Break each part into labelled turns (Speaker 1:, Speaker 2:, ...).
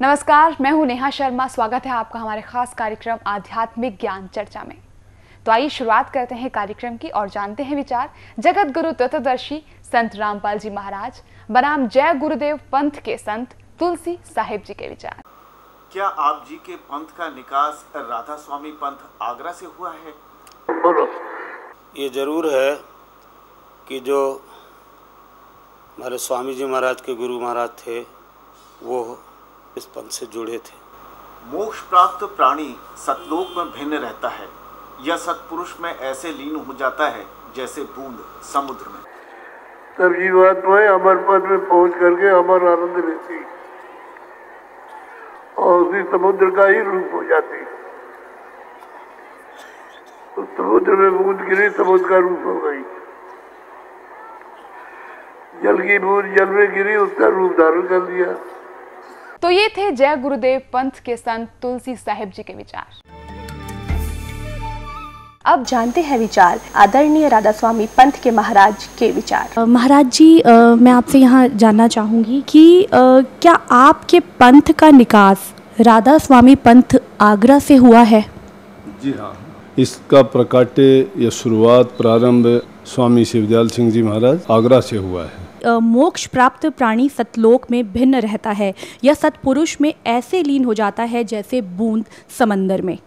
Speaker 1: नमस्कार मैं हूँ नेहा शर्मा। स्वागत है आपका हमारे खास कार्यक्रम आध्यात्मिक ज्ञान चर्चा में। तो आइए शुरुआत करते हैं कार्यक्रम की और जानते हैं विचार। जगत गुरु तत्वदर्शी संत रामपाल जी महाराज बनाम जय गुरुदेव पंथ के संत तुलसी साहिब जी के विचार।
Speaker 2: क्या आप जी के पंथ का निकास राधा स्वामी पंथ आगरा से हुआ है?
Speaker 3: बोलो।
Speaker 4: ये ज़रूर है कि जो हमारे स्वामी जी महाराज के गुरु महाराज थे वो इस पंथ से जुड़े थे।
Speaker 2: मोक्ष प्राप्त प्राणी सतलोक में भिन्न रहता है। यह सतपुरुष में ऐसे लीन हो जाता है जैसे बूंद समुद्र में।
Speaker 3: सब जीवात्माएँ अमर पद में पहुँच करके अमर आनंद लेती। और उसी समुद्र का ही रूप हो जाती। तो समुद्र में बूंद गिरी समुद्र का रूप हो गई। जल की बूंद जल में गिरी उसका रूप धारण कर लिया।
Speaker 1: तो ये थे जय गुरुदेव पंथ के संत तुलसी साहिब जी के विचार।
Speaker 5: अब जानते हैं विचार आदरणीय राधा स्वामी पंथ के महाराज के विचार।
Speaker 6: महाराज जी अ, मैं आपसे यहाँ जानना चाहूँगी कि अ, क्या आपके पंथ का निकास राधा स्वामी पंथ आगरा से हुआ है?
Speaker 7: जी हाँ इसका प्रकाट्य या शुरुआत प्रारंभ स्वामी शिवदयाल सिंह जी महाराज आगरा से हुआ है।
Speaker 6: मोक्ष प्राप्त प्राणी सतलोक में भिन्न रहता है। या सतपुरुष में ऐसे लीन हो जाता है जैसे बूंद समंदर में।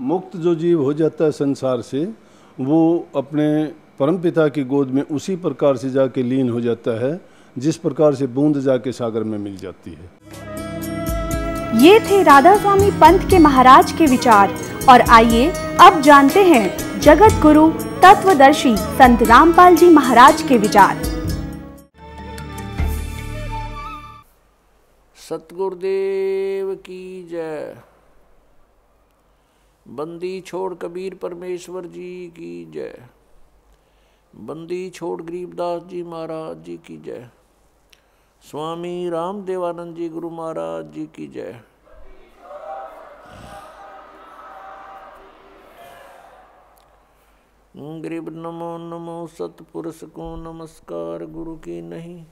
Speaker 7: मुक्त जो जीव हो जाता है संसार से वो अपने परमपिता की गोद में उसी प्रकार से जाके लीन हो जाता है जिस प्रकार से बूंद जाके सागर में मिल जाती है।
Speaker 5: ये थे राधा स्वामी पंथ के महाराज के विचार। और आइए अब जानते हैं जगत गुरु तत्वदर्शी संत रामपाल जी महाराज के विचार।
Speaker 8: सतगुरुदेव की जय। बंदी छोड़ कबीर परमेश्वर जी की जय। बंदी छोड़ गरीबदास जी महाराज जी की जय। स्वामी राम देवानंद जी गुरु महाराज जी की जय। गरीब नमो नमो सतपुरुष को नमस्कार, गुरु की नहीं।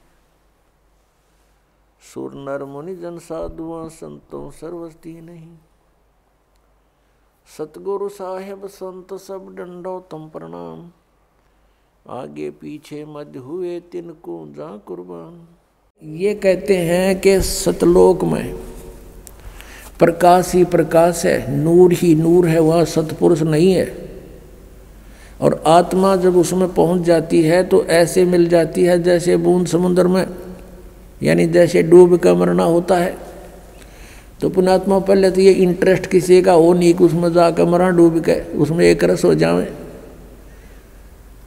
Speaker 8: सुर नर मुनि जन साधुआ संतों सर्वस्ती नहीं। सतगुरु साहेब संत सब डंडो तम प्रणाम। आगे पीछे मध्य हुए तिनको जा कुर्बान। ये कहते हैं कि सतलोक में प्रकाश ही प्रकाश है, नूर ही नूर है, वह सतपुरुष नहीं है। और आत्मा जब उसमें पहुँच जाती है तो ऐसे मिल जाती है जैसे बूंद समुद्र में। यानी जैसे डूब का मरना होता है। तो पुणात्मा पहले तो ये इंटरेस्ट किसी का हो नहीं कि उसमें जाकर मरा डूब के, उसमें एक रस हो जाए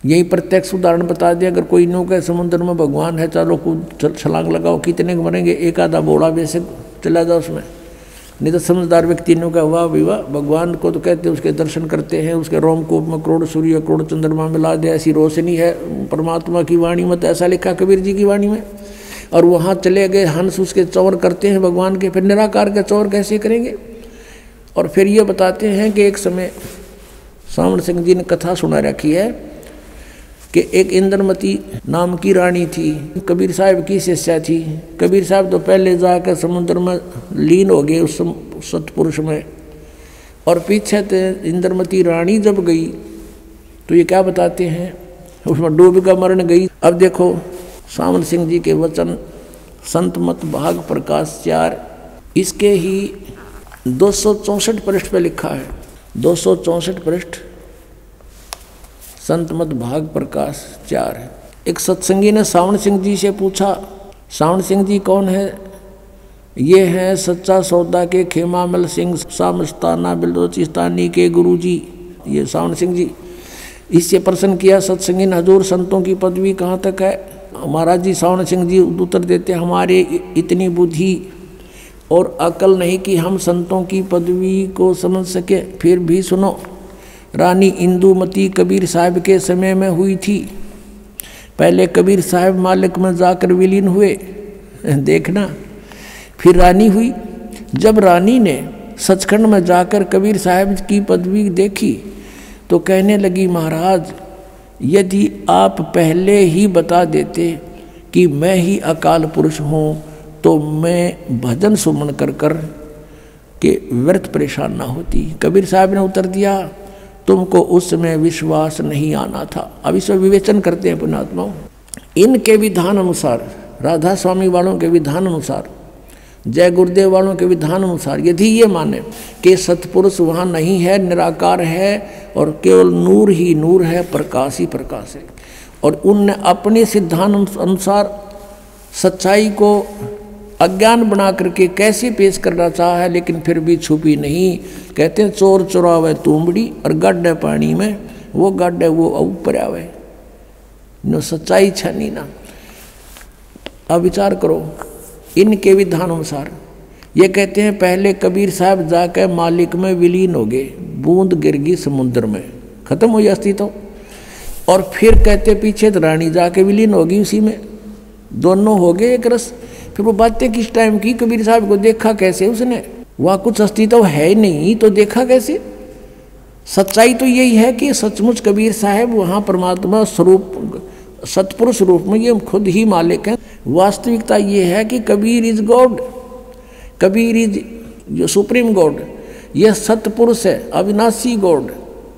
Speaker 8: यही प्रत्यक्ष उदाहरण बता दिया अगर कोई नो के समुद्र में भगवान है चलो कूद छलांग लगाओ, कितने के मरेंगे, एक आधा बोड़ा बेशक चला जाओ उसमें। नहीं तो समझदार व्यक्ति ने का वाह विवाह भगवान को तो कहते हैं, उसके दर्शन करते हैं, उसके रोमकूप में करोड़ सूर्य, करोड़ चंद्रमा मिला दे, ऐसी रोशनी है, परमात्मा की वाणी में तो ऐसा लिखा, कबीर जी की वाणी में। और वहाँ चले गए, हंस उसके चौर करते हैं भगवान के, फिर निराकार के चौर कैसे करेंगे? और फिर ये बताते हैं कि एक समय सावण सिंह जी ने कथा सुना रखी है कि एक इंद्रमती नाम की रानी थी, कबीर साहब की शिष्या थी। कबीर साहब तो पहले जाकर समुद्र में लीन हो गए उस सतपुरुष में। और पीछे थे इंद्रमती रानी जब गई तो ये क्या बताते हैं? उसमें डूब का मरण गई। अब देखो सावन सिंह जी के वचन संत मत भाग प्रकाश चार। इसके ही दो पृष्ठ पे लिखा है। दो पृष्ठ संत मत भाग प्रकाश चार है। एक सत्संगी ने सावन सिंह जी से पूछा, सावन सिंह जी कौन है? ये हैं सच्चा सौदा के खेमामल सिंह, सामस्ताना बिलोचिस्तानी के गुरु जी ये सावन सिंह जी। इससे प्रश्न किया, सत्संगी ने हजूर संतों की पदवी कहाँ तक है? महाराज जी, सावन सिंह जी उत्तर देते, हमारे इतनी बुद्धि और अकल नहीं कि हम संतों की पदवी को समझ सके। फिर भी सुनो, रानी इंदुमती कबीर साहब के समय में हुई थी। पहले कबीर साहब मालिक में जाकर विलीन हुए। देखना, फिर रानी हुई। जब रानी ने सचखंड में जाकर कबीर साहब की पदवी देखी तो कहने लगी, महाराज यदि आप पहले ही बता देते कि मैं ही अकाल पुरुष हूँ तो मैं भजन सुमन कर कर के व्यर्थ परेशान ना होती। कबीर साहब ने उत्तर दिया, तुमको उस समय विश्वास नहीं आना था। अब इसमें विवेचन करते हैं पुणात्माओं इनके विधान अनुसार, राधा स्वामी वालों के विधान अनुसार जय गुरुदेव वालों के विधान अनुसार। यदि ये माने कि सतपुरुष वहाँ नहीं है, निराकार है और केवल नूर ही नूर है, प्रकाश ही प्रकाश है। और उनने अपने सिद्धांत अनुसार सच्चाई को अज्ञान बना करके कैसे पेश करना चाहा है, लेकिन फिर भी छुपी नहीं। कहते हैं, चोर चुरावे तुमड़ी और गड्ढे पानी में, वो गड्ढे वो ऊपर आवे। नो सच्चाई छनी ना। अब विचार करो इनके विधान अनुसार ये कहते हैं, पहले कबीर साहब जाकर मालिक में विलीन हो गए, बूंद गिर गई समुद्र में। खत्म हो जाती तो और फिर कहते पीछे तो रानी जाके विलीन होगी उसी में। दोनों हो गए एक रस। फिर वो बातें किस टाइम की? कबीर साहब को देखा कैसे उसने? वहाँ कुछ अस्तित्व है नहीं तो देखा कैसे? सच्चाई तो यही है कि सचमुच कबीर साहब वहाँ परमात्मा स्वरूप सतपुरुष रूप में ये खुद ही मालिक हैं। वास्तविकता ये है कि Kabir is God. Kabir is जो सुप्रीम गॉड। यह सतपुरुष है, अविनाशी गॉड।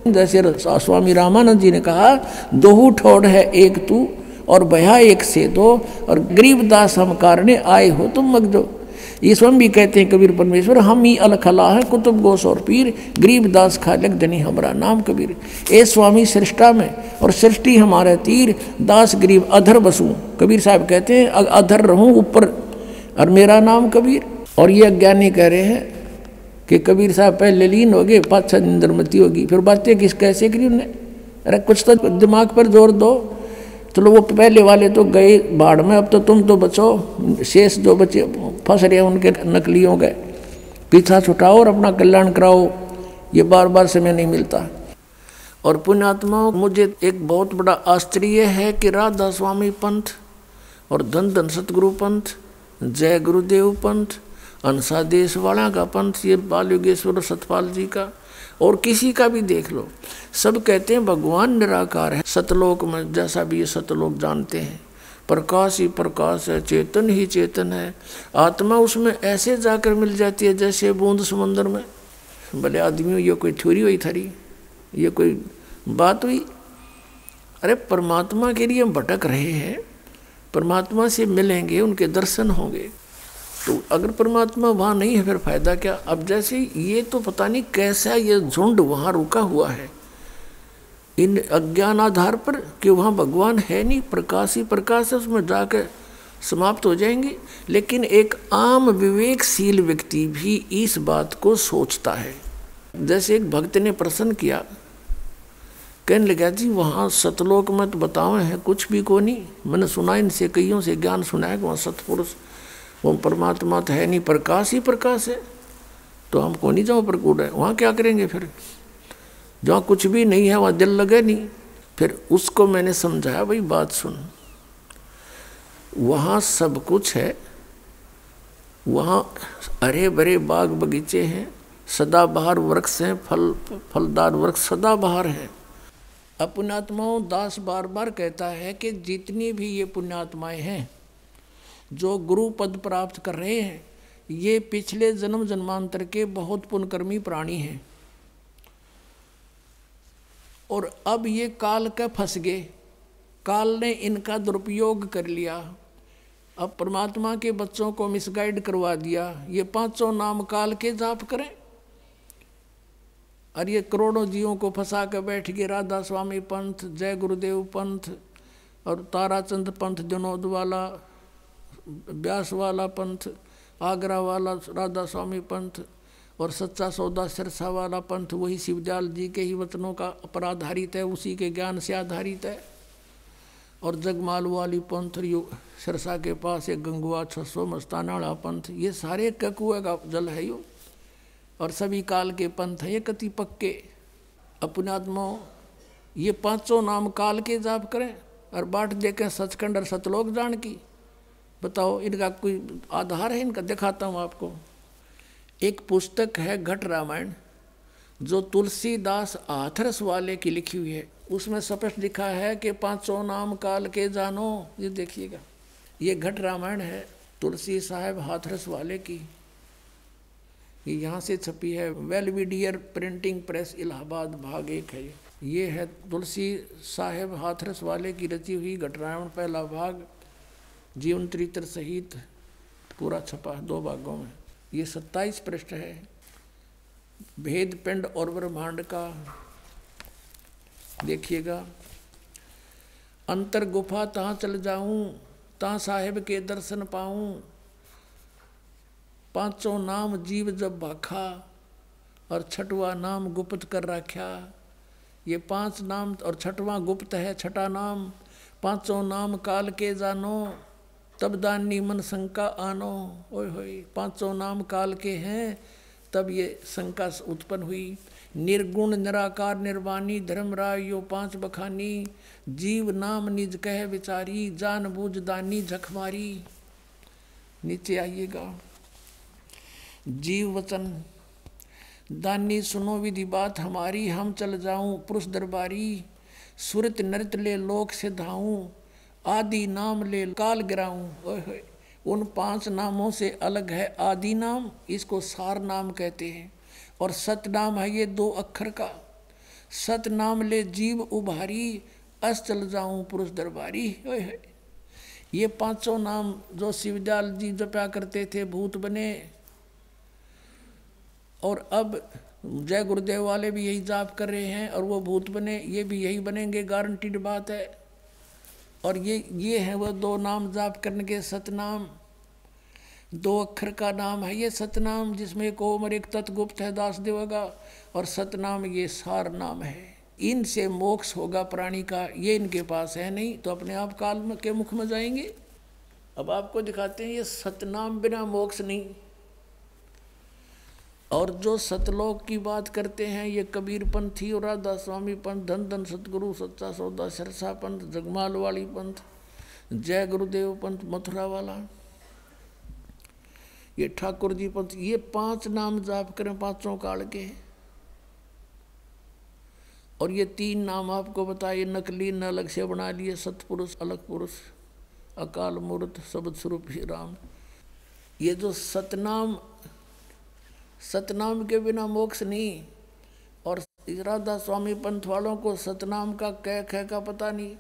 Speaker 8: जैसे स्वामी रामानंद जी ने कहा, दोहू ठोड़ है एक तू और बया एक से दो और गरीबदास हम कारण आए हो तुम मग दो। ये स्वयं भी कहते हैं, कबीर परमेश्वर, हम ही अलखला है, कुतुब गोस और पीर, गरीब दास खालक धनी हमारा नाम, कबीर। ए स्वामी, सृष्टा में, और सृष्टि हमारे तीर, दास गरीब अधर बसू। कबीर साहब कहते हैं अधर रहूँ ऊपर, और मेरा नाम कबीर। और ये अज्ञानी कह रहे हैं कि कबीर साहब पहले लीन हो गए पाँच छः इंद्रमती होगी। फिर बातें किस कैसे करी उन्हें अरे कुछ तो दिमाग पर ज़ोर दो। चलो वो पहले वाले तो गए बाढ़ में, अब तो तुम तो बचो। शेष जो बचे, फंस रहे उनके नकलियों गए पीछा छुटाओ और अपना कल्याण कराओ। ये बार बार समय नहीं मिलता। और पुण्यात्माओं मुझे एक बहुत बड़ा आश्चर्य है कि राधा स्वामी पंथ और धन धन सतगुरु पंथ, जय गुरुदेव पंथ, अनसा देश वाला का पंथ, ये बाल योगेश्वर सतपाल जी का और किसी का भी देख लो। सब कहते हैं, भगवान निराकार है। सतलोक में जैसा भी ये सतलोक जानते हैं। प्रकाश ही प्रकाश है, चेतन ही चेतन है। आत्मा उसमें ऐसे जाकर मिल जाती है जैसे बूंद समंदर में। भले आदमियों, ये कोई थ्योरी हुई थरी? ये कोई बात हुई? अरे, परमात्मा के लिए हम भटक रहे हैं। परमात्मा से मिलेंगे, उनके दर्शन होंगे। तो अगर परमात्मा वहाँ नहीं है, फिर फ़ायदा क्या? अब जैसे ये तो पता नहीं कैसा ये झुंड वहाँ रुका हुआ है। इन अज्ञान आधार पर कि वहाँ भगवान है नहीं, प्रकाश ही प्रकाश है, उसमें जाकर समाप्त हो जाएँगे। लेकिन एक आम विवेकशील व्यक्ति भी इस बात को सोचता है। जैसे एक भक्त ने प्रश्न किया, कहने लगा, जी, वहाँ सतलोक में तो बताओ, है कुछ भी को नहीं? मैंने सुना इनसे, कईयों से ज्ञान सुना है कि वहाँ सतपुरुष वो परमात्मा तो है नहीं, प्रकाश ही प्रकाश है। तो हम को नहीं जाओ प्रकूट है, वहाँ क्या करेंगे फिर? जहाँ कुछ भी नहीं है, वहाँ दिल लगे नहीं। फिर उसको मैंने समझाया, भाई, बात सुन। वहाँ सब कुछ है, वहाँ हरे भरे बाग बगीचे हैं, सदाबहार वृक्ष हैं, फल, फलदार वृक्ष सदाबहार हैं। अब दास बार बार कहता है कि जितनी भी ये पुण्यात्माएँ हैं जो गुरु पद प्राप्त कर रहे हैं, ये पिछले जन्म जन्मांतर के बहुत पुण्यकर्मी प्राणी हैं। और अब ये काल का फंस गए। काल ने इनका दुरुपयोग कर लिया। अब परमात्मा के बच्चों को मिसगाइड करवा दिया। ये पाँचों नाम काल के जाप करें। और ये करोड़ों जीवों को फंसा कर बैठ गए। राधा स्वामी पंथ, जय गुरुदेव पंथ और ताराचंद पंथ जनोद वाला व्यास वाला पंथ आगरा वाला राधा स्वामी पंथ और सच्चा सौदा सिरसा वाला पंथ, वही शिवदयाल जी के ही वचनों का पर आधारित है, उसी के ज्ञान से आधारित है। और जगमाल वाली पंथ सिरसा के पास एक गंगुआ छसो मस्तानाड़ा पंथ, ये सारे ककुए का जल है यू। और सभी काल के पंथ हैं, ये कति पक्के। अपनात्मा ये पाँचों नाम काल के जाप करें और बाट देखें सचखंड और सतलोक जान की। बताओ, इनका कोई आधार है? इनका दिखाता हूँ आपको। एक पुस्तक है घट रामायण, जो तुलसीदास आथरस वाले की लिखी हुई है। उसमें स्पष्ट लिखा है कि पाँचों नाम काल के जानो। ये देखिएगा, ये घट रामायण है तुलसी साहेब हाथरस वाले की। ये यहाँ से छपी है। वेलविडियर प्रिंटिंग प्रेस, इलाहाबाद, भाग एक है ये। है तुलसी साहेब हाथरस वाले की रची हुई घटरावण पहला भाग। जीवन चरित्र सहित पूरा छपा दो भागों में। ये सत्ताईस पृष्ठ है। भेद, पिंड और ब्रह्मांड का देखिएगा। अंतर गुफा तहाँ चल जाऊँ, तहाँ साहेब के दर्शन पाऊँ। पाँचों नाम जीव जब भाखा और छठवा नाम गुप्त कर रखा ये पाँच नाम और छठवां गुप्त है, छठा नाम। पाँचों नाम काल के जानो। तब दानी मन शंका आनो, ओए होए, पाँचों नाम काल के हैं, तब ये शंका उत्पन्न हुई। निर्गुण, निराकार, निर्वाणी, धर्मराय, यो पाँच बखानी, जीव नाम निज कह विचारी, जान बूझ दानी झखमारी नीचे आइएगा। जीव वचन दानी सुनो विधि बात हमारी, हम चल जाऊँ पुरुष दरबारी, सुरत नृत ले लोक से धाऊं। आदि नाम ले काल गिराऊं। उन पाँच नामों से अलग है आदि नाम, इसको सार नाम कहते हैं। और सत नाम है ये दो अक्षर का। सत नाम ले जीव उभारी अस चल जाऊँ पुरुष दरबारी। ये पाँचों नाम जो शिवदयाल जी जपया करते थे, भूत बने। और अब जय गुरुदेव वाले भी यही जाप कर रहे हैं और वो भूत बने, ये भी यही बनेंगे गारंटीड बात है। और ये ये है वो दो नाम जाप करने के सतनाम। दो अक्षर का नाम है ये सतनाम, जिसमें एक ओम और एक तत्गुप्त है दास देवगा और सतनाम ये सार नाम है। इनसे मोक्ष होगा प्राणी का, ये इनके पास है नहीं तो अपने आप काल के मुख में जाएँगे। अब आपको दिखाते हैं ये सतनाम बिना मोक्ष नहीं। और जो सतलोक की बात करते हैं, ये कबीर पंथी और राधा स्वामी पंथ धन धन सतगुरु, सच्चा सौदा सरसा पंथ जगमाल वाली पंथ, जय गुरुदेव पंथ मथुरा वाला ये ठाकुर जी पंथ, ये पाँच नाम जाप करें, पाँचों काल के। और ये तीन नाम आपको बताए नकली न अलग से बना लिए, सतपुरुष अलग पुरुष अकाल मूर्त शब्द स्वरूप ही राम। ये जो सतनाम सतनाम के बिना मोक्ष नहीं। और राधा स्वामी पंथ वालों को सतनाम का कह कह का पता नहीं।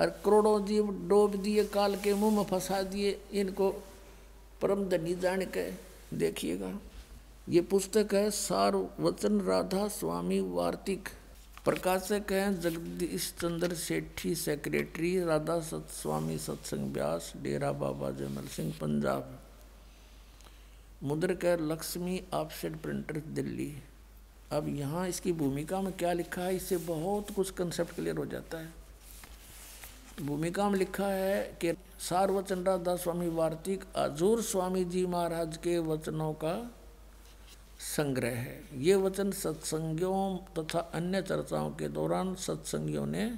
Speaker 8: और करोड़ों जीव डोब दिए, काल के मुँह में फंसा दिए, इनको परम धनी जान के देखिएगा। ये पुस्तक है सार वचन राधा स्वामी वार्तिक। प्रकाशक हैं जगदीश चंद्र सेठी, सेक्रेटरी राधा सत स्वामी सत्संग व्यास, डेरा बाबा जयमल सिंह, पंजाब। मुद्रक लक्ष्मी ऑफसेट प्रिंटर दिल्ली। अब यहाँ इसकी भूमिका में क्या लिखा है? इससे बहुत कुछ कंसेप्ट क्लियर हो जाता है। भूमिका में लिखा है कि सार्वचन राधा स्वामी वार्तिक अजूर स्वामी जी महाराज के वचनों का संग्रह है। ये वचन सत्संगियों तथा अन्य चर्चाओं के दौरान सत्संगियों ने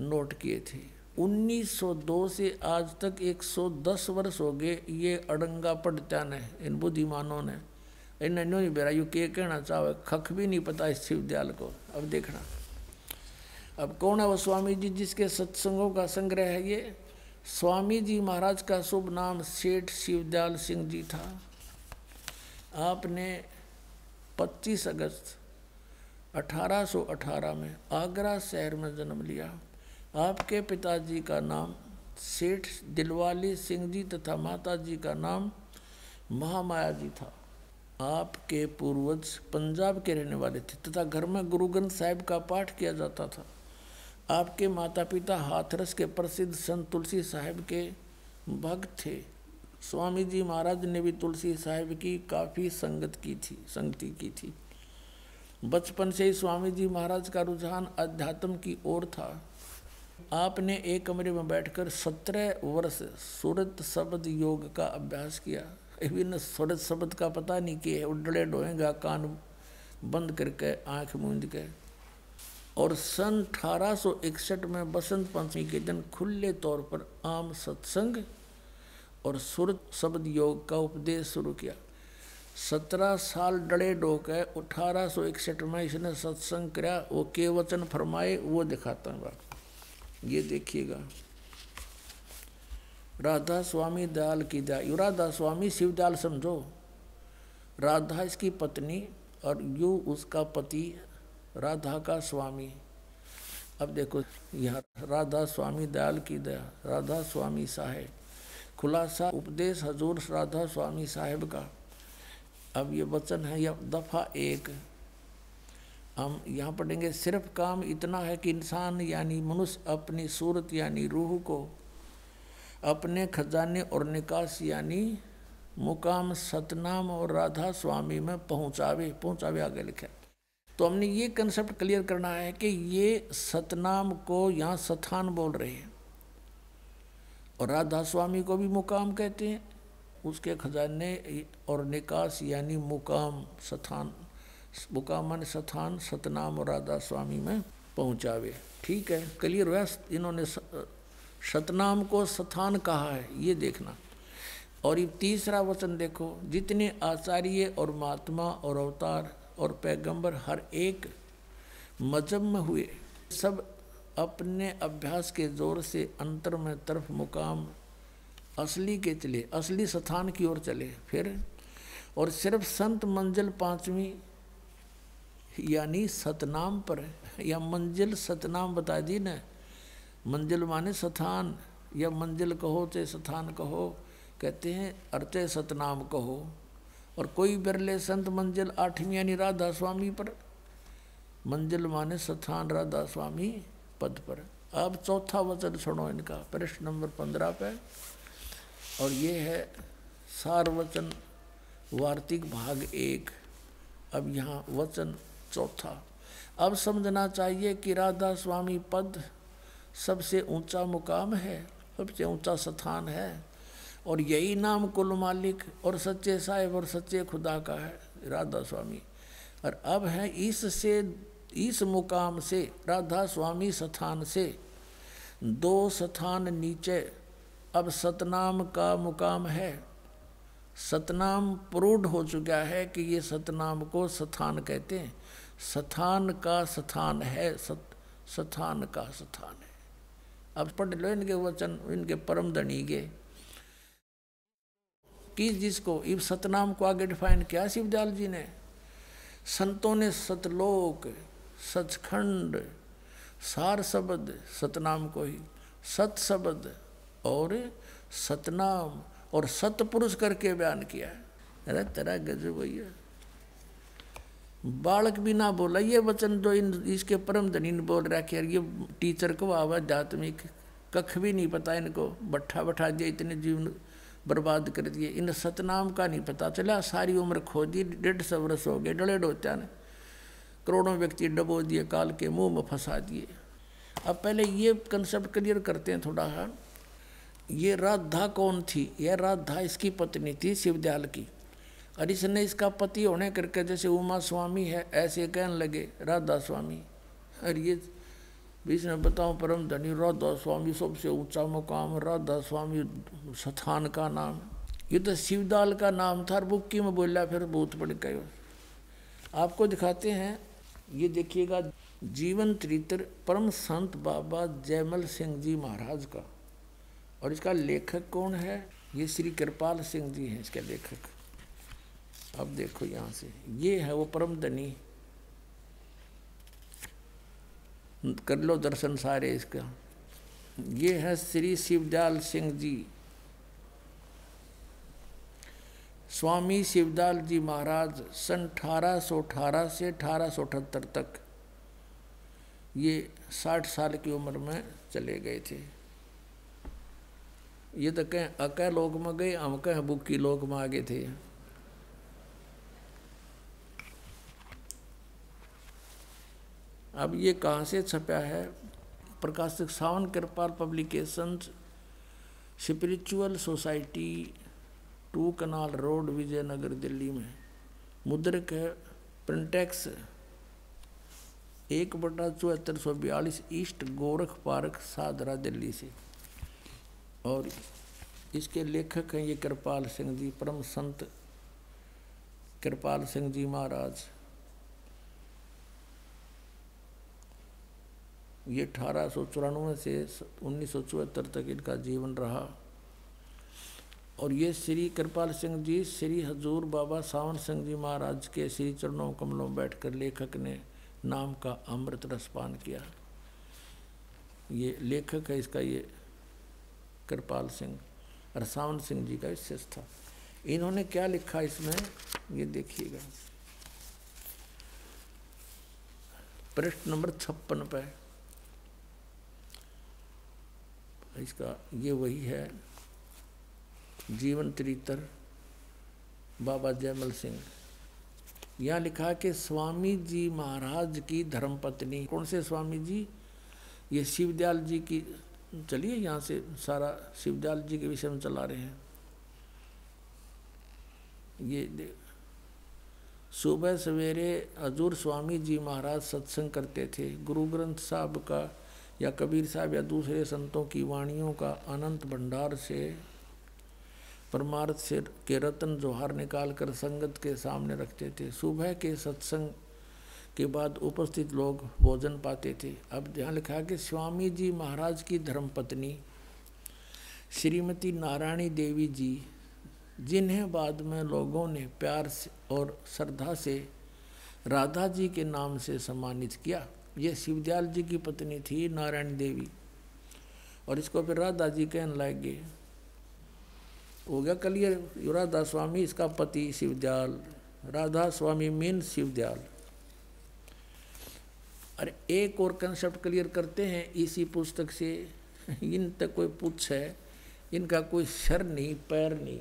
Speaker 8: नोट किए थे। 1902 से आज तक 110 वर्ष हो गए ये अड़ंगा पढ़त्या ने इन बुद्धिमानों ने। इन नहीं बेरा, यू के कहना चाहे खख भी नहीं पता इस शिवदयाल को। अब देखना। अब कौन है वो स्वामी जी जिसके सत्संगों का संग्रह है ये? स्वामी जी महाराज का शुभ नाम सेठ शिवदयाल सिंह जी था। आपने 25 अगस्त 1818 में आगरा शहर में जन्म लिया। आपके पिताजी का नाम सेठ दिलवाली सिंह जी तथा माता जी का नाम महामाया जी था। आपके पूर्वज पंजाब के रहने वाले थे तथा घर में गुरु ग्रंथ साहिब का पाठ किया जाता था। आपके माता पिता हाथरस के प्रसिद्ध संत तुलसी साहिब के भक्त थे। स्वामी जी महाराज ने भी तुलसी साहिब की काफ़ी संगत की थी, संगति की थी। बचपन से ही स्वामी जी महाराज का रुझान अध्यात्म की ओर था। आपने एक कमरे में बैठकर सत्रह वर्ष सूरत शब्द योग का अभ्यास किया। विभिन्न सूरत शब्द का पता नहीं किए उडले डोएगा कान बंद करके आँख मूंद के। और सन अठारह सौ इकसठ में बसंत पंचमी के दिन खुले तौर पर आम सत्संग और सुरत शब्द योग का उपदेश शुरू किया। सत्रह साल डड़े डोके अठारह सौ इकसठ में इसने सत्संग किया, वो के वचन फरमाए, वो दिखाता हूँ बात ये देखिएगा। राधा स्वामी दयाल की दया राधा स्वामी शिवदयाल समझो। राधा इसकी पत्नी और यू उसका पति, राधा का स्वामी। अब देखो, यहाँ राधा स्वामी दयाल की दया राधा स्वामी साहेब। खुलासा उपदेश हजूर राधा स्वामी साहेब का। अब ये वचन है यह दफ़ा एक। हम यहाँ पढ़ेंगे, सिर्फ़ काम इतना है कि इंसान यानी मनुष्य अपनी सूरत यानी रूह को, अपने खजाने और निकास यानी मुकाम सतनाम और राधा स्वामी में पहुँचावे पहुँचावे आगे लिखे। तो हमने ये कंसेप्ट क्लियर करना है कि ये सतनाम को यहाँ सथान बोल रहे हैं। और राधा स्वामी को भी मुकाम कहते हैं, उसके खजाने और निकास यानी मुकाम सथान। मुकाम मन सथान सतनाम और राधा स्वामी में पहुंचावे। ठीक है क्लियर हुआ इन्होंने सतनाम को स्थान कहा है, ये देखना। और ये तीसरा वचन देखो, जितने आचार्य और महात्मा और अवतार और पैगंबर हर एक मज़हब में हुए, सब अपने अभ्यास के ज़ोर से अंतर में तरफ़ मुकाम असली के चले, असली स्थान की ओर चले। फिर, और सिर्फ़ संत मंजिल पांचवी यानी सतनाम पर या मंजिल सतनाम बता दी ना। मंजिल माने स्थान, या मंजिल कहो चाहे स्थान कहो, कहते हैं अर्चे सतनाम कहो। और कोई बिरले संत मंजिल आठवीं यानी राधा स्वामी पर, मंजिल माने स्थान राधा स्वामी पद पर। अब चौथा वचन सुनो इनका, प्रश्न नंबर पंद्रह पे। और ये है सार वचन, वार्तिक भाग एक। अब यहाँ वचन चौथा। अब समझना चाहिए कि राधा स्वामी पद सबसे ऊँचा मुकाम है, सबसे ऊँचा स्थान है। और यही नाम कुल मालिक और सच्चे साहेब और सच्चे खुदा का है, राधा स्वामी। और अब है इससे इस मुकाम से, राधा स्वामी स्थान से। दो स्थान नीचे, अब सतनाम का मुकाम है। सतनाम प्रूढ़ हो चुका है कि ये सतनाम को स्थान कहते हैं। स्थान का स्थान है, सत, स्थान का स्थान है। अब पढ़ लो इनके वचन, इनके परम धनी के कि? जिसको इब सतनाम को आगे डिफाइन किया शिवदयाल जी ने। संतों ने सतलोक, सचखंड, सार शब्द, सतनाम को ही। सत शब्द और सतनाम और सतपुरुष करके बयान किया है। अरे तेरा गजब भैया बालक भी ना बोला, ये वचन जो इन, इसके परम धनी ने बोल रहा कि ये टीचर को आध्यात्मिक कख भी नहीं पता इनको, बट्ठा बठा दिया इतने जीवन बर्बाद कर दिए, इन सतनाम का नहीं पता, चला सारी उम्र खो दी, डेढ़ सौ वर्ष हो गए, डले डोत्या ने, करोड़ों व्यक्ति डबो दिए, काल के मुँह में फंसा दिए। अब पहले ये कंसेप्ट क्लियर करते हैं थोड़ा सा ये राधा कौन थी? यह राधा इसकी पत्नी थी शिवदयाल की। और इसने इसका पति होने करके जैसे उमा स्वामी है, ऐसे कहने लगे, राधा स्वामी और ये इसने बताओ परम धनी, राधा स्वामी सबसे ऊँचा मुकाम, राधा स्वामी स्थान का नाम ये तो शिवदाल का नाम था, और बुक्की में बोला, फिर बहुत बड़ गए। आपको दिखाते हैं, ये देखिएगा, जीवन चरित्र परम संत बाबा जयमल सिंह जी महाराज का। और इसका लेखक कौन है? ये श्री कृपाल सिंह जी हैं, इसके लेखक। अब देखो यहाँ से। ये है वो परम धनी। कर लो दर्शन सारे इसका। ये है श्री शिवदयाल सिंह जी। स्वामी शिवदाल जी महाराज, सन अठारह सौ अठारह से अठारह सौ अठहत्तर तक ये साठ साल की उम्र में चले गए थे। ये तो कहें, अकह लोक में गए हम कहें बुक्की लोक में आगे थे। अब ये कहाँ से छपा है? प्रकाशक Sawan Kirpal publication spiritual society two canal road, Vijaynagar, Delhi में। मुद्रक है प्रिंटेक्स एक बटा चौहत्तर सौ बयालीस ईस्ट गोरख पार्क, सादरा, दिल्ली से। और इसके लेखक हैं ये कृपाल सिंह जी, परम संत कृपाल सिंह जी महाराज। ये अठारह सौ चौरानवे से उन्नीस सौ चौहत्तर तक इनका जीवन रहा। और ये श्री कृपाल सिंह जी, श्री हजूर बाबा सावन सिंह जी महाराज के श्री चरणों कमलों बैठकर लेखक ने नाम का अमृत रसपान किया। ये लेखक है इसका, ये कृपाल सिंह, और सावन सिंह जी का विशेष था। इन्होंने क्या लिखा इसमें? ये देखिएगा। प्रश्न नंबर छप्पन पे इसका ये वही है। जीवन त्रितर, बाबा जयमल सिंह। यहाँ लिखा कि स्वामी जी महाराज की धर्मपत्नी, कौन से स्वामी जी? ये शिवदयाल जी की, चलिए यहाँ से सारा शिवदयाल जी के विषय में चला रहे हैं। ये सुबह सवेरे हजूर स्वामी जी महाराज सत्संग करते थे। गुरु ग्रंथ साहब का या कबीर साहब या दूसरे संतों की वाणियों का अनंत भंडार से, परमार्थ से के रतन जोहार निकाल कर संगत के सामने रखते थे। सुबह के सत्संग के बाद उपस्थित लोग भोजन पाते थे। अब यहाँ लिखा कि स्वामी जी महाराज की धर्मपत्नी श्रीमती नारायणी देवी जी, जिन्हें बाद में लोगों ने प्यार से और श्रद्धा से राधा जी के नाम से सम्मानित किया। ये शिवदयाल जी की पत्नी थी, नारायण देवी। और इसको फिर राधा जी कहने लगे हो गया क्लियर, राधा स्वामी, इसका पति शिवदयाल। राधा स्वामी मीन शिवदयाल। अरे, एक और कंसेप्ट क्लियर करते हैं इसी पुस्तक से। इन तक कोई पूछ है, इनका कोई सर नहीं, पैर नहीं।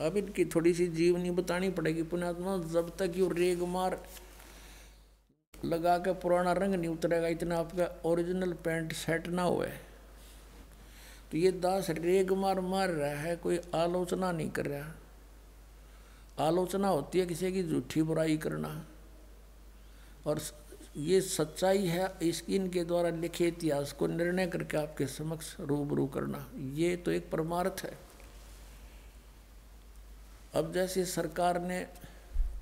Speaker 8: अब इनकी थोड़ी सी जीवनी बतानी पड़ेगी, पुण्यात्मा, जब तक ये रेग मार लगा के पुराना रंग नहीं उतरेगा, इतना आपका ओरिजिनल पेंट सेट ना हुए। तो ये दास रेग मार मार रहा है, कोई आलोचना नहीं कर रहा। आलोचना होती है किसी की झूठी बुराई करना। और ये सच्चाई है इसकी इनके द्वारा लिखे इतिहास को निर्णय करके आपके समक्ष रूबरू करना। ये तो एक परमार्थ है। अब जैसे सरकार ने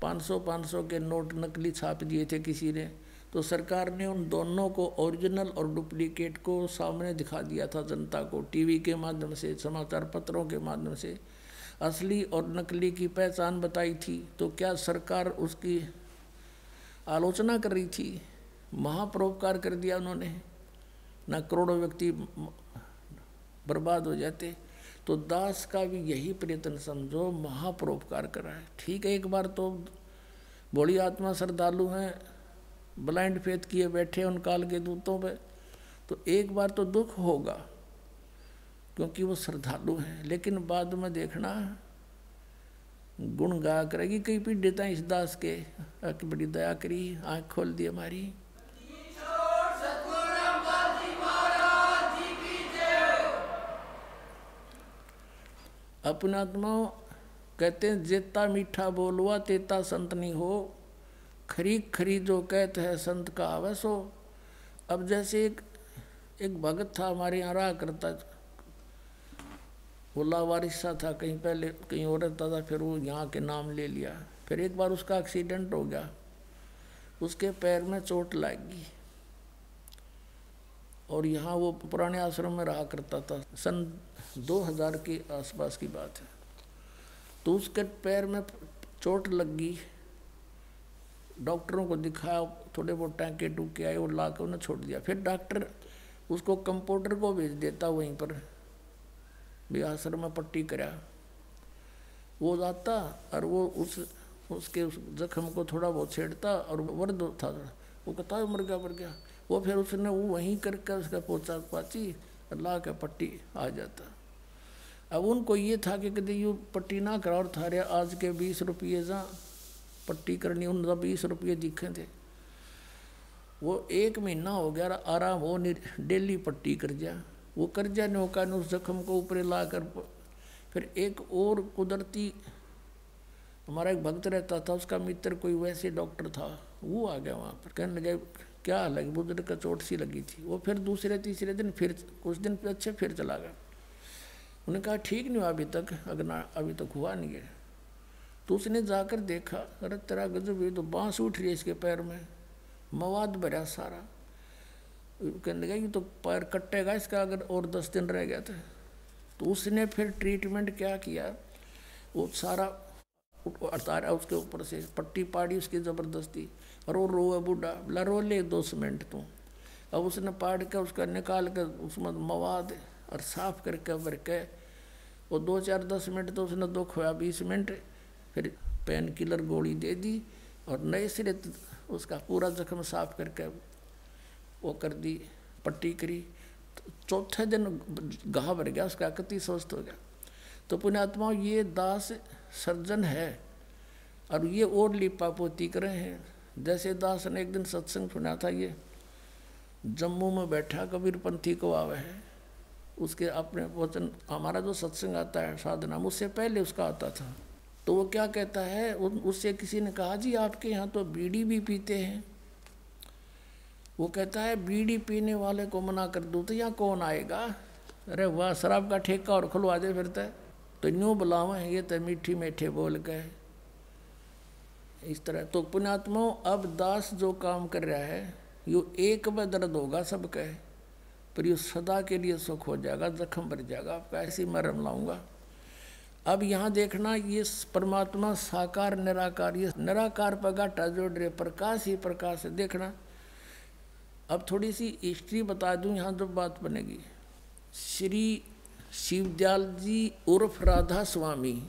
Speaker 8: 500-500 के नोट नकली छाप दिए थे किसी ने। तो सरकार ने उन दोनों को ओरिजिनल और डुप्लीकेट को सामने दिखा दिया था जनता को, टीवी के माध्यम से, समाचार पत्रों के माध्यम से। असली और नकली की पहचान बताई थी तो क्या सरकार उसकी आलोचना कर रही थी? महापरोपकार कर दिया उन्होंने। न करोड़ों व्यक्ति बर्बाद हो जाते। तो दास का भी यही प्रयत्न समझो, महापरोपकार करा है। ठीक है, एक बार तो बड़ी आत्मा श्रद्धालु हैं ब्लाइंड फेथ किए बैठे उन काल के दूतों पे तो एक बार तो दुख होगा, क्योंकि वो श्रद्धालु हैं। लेकिन बाद में देखना, गुण गा करेगी कई पीड़िता इस दास के बड़ी दया करी, आँख खोल दी हमारी। अपना आत्मा कहते हैं, जेता मीठा बोलवा, तेता संत नहीं हो। खरी खरी जो कहते हैं, संत का आवस हो अब जैसे एक एक भगत था हमारे यहाँ, रहा करता वो लावारिसा था, कहीं पहले कहीं और रहता था, फिर वो यहाँ के नाम ले लिया। फिर एक बार उसका एक्सीडेंट हो गया। उसके पैर में चोट लगी और यहाँ वो पुराने आश्रम में रहा करता था। सन 2000 के आसपास की बात है। तो उसके पैर में चोट लग गई। डॉक्टरों को दिखाया, थोड़े बहुत टाँके टूके आए और ला के उन्हें छोड़ दिया। फिर डॉक्टर उसको कंपाउंडर को भेज देता वहीं पर। भी आश्रम में पट्टी करा। वो जाता और वो उस, उसके उस जख्म को थोड़ा बहुत छेड़ता और वर्द था। वो कहता मर गया मर गया। वो फिर उसने वो वहीं करके उसका पोचा पाची ला के पट्टी आ जाता। अब उनको ये था कि कभी यू पट्टी ना करा और थारे आज के बीस रुपये जा पट्टी करनी उनका बीस रुपये दिखे थे। वो एक महीना हो गया, आराम हो डेली पट्टी कर जा वो कर जा नौका ने उस जख्म को ऊपर ला कर फिर एक और कुदरती, हमारा एक भक्त रहता था, उसका मित्र कोई वैसे डॉक्टर था, वो आ गया वहाँ पर। कहने लगे, क्या लगी बुज़ुर्ग का चोट सी लगी थी। वो फिर दूसरे, तीसरे दिन फिर, कुछ दिन अच्छे फिर चला गया। उन्होंने कहा, ठीक नहीं हुआ अभी तक, अगर अभी तक हुआ नहीं है। तो उसने जाकर देखा, अरे तेरा गजब, ये तो बाँस उठ रही है इसके पैर में, मवाद भरा सारा। कहने लगा, ये तो पैर कटेगा इसका, अगर और दस दिन रह गया था तो उसने फिर ट्रीटमेंट क्या किया? वो सारा उतारा उसके ऊपर से, पट्टी पाड़ी उसकी ज़बरदस्ती, और वो रोए बूढ़ा बोला रो ले दो सीमेंट तू। अब उसने पाड़ के उसका निकाल कर उसमें मवाद और साफ़ करके भर के वो दो चार दस मिनट तो उसने दो खोया बीस मिनट, फिर पेन किलर गोली दे दी और नए सिरे उसका पूरा जख्म साफ़ करके वो कर दी, पट्टी करी। तो चौथे दिन घा भर गया, उसका कति स्वस्थ हो गया। तो पुण्यात्मा ये दास सर्जन है और ये और लिपा पोती कर हैं। जैसे दास ने एक दिन सत्संग सुना था, ये जम्मू में बैठा, कबीरपंथी को आवे है। उसके अपने वचन, हमारा जो सत्संग आता है, साधना उससे पहले उसका आता था। तो वो क्या कहता है? उससे किसी ने कहा, जी, आपके यहाँ तो बीड़ी भी पीते हैं। वो कहता है, बीड़ी पीने वाले को मना कर दूँ तो यहाँ कौन आएगा? अरे वाह, शराब का ठेका और खुलवा दे फिरता है। तो यूँ बुलावा है ये तो मीठी मीठे बोल गए इस तरह तो पुण्यात्मा अब दास जो काम कर रहा है, यो एक में दर्द होगा सबका। पर यो सदा के लिए सुख हो जाएगा, जख्म भर जाएगा। आपका ऐसी मरम लाऊँगा। अब यहाँ देखना, ये परमात्मा साकार, निराकार, ये निराकार पगाटा जोड़ रहे प्रकाश ही प्रकाश है। देखना, अब थोड़ी सी हिस्ट्री बता दूँ, यहाँ जो बात बनेगी। श्री शिवदयाल जी उर्फ़ राधा स्वामी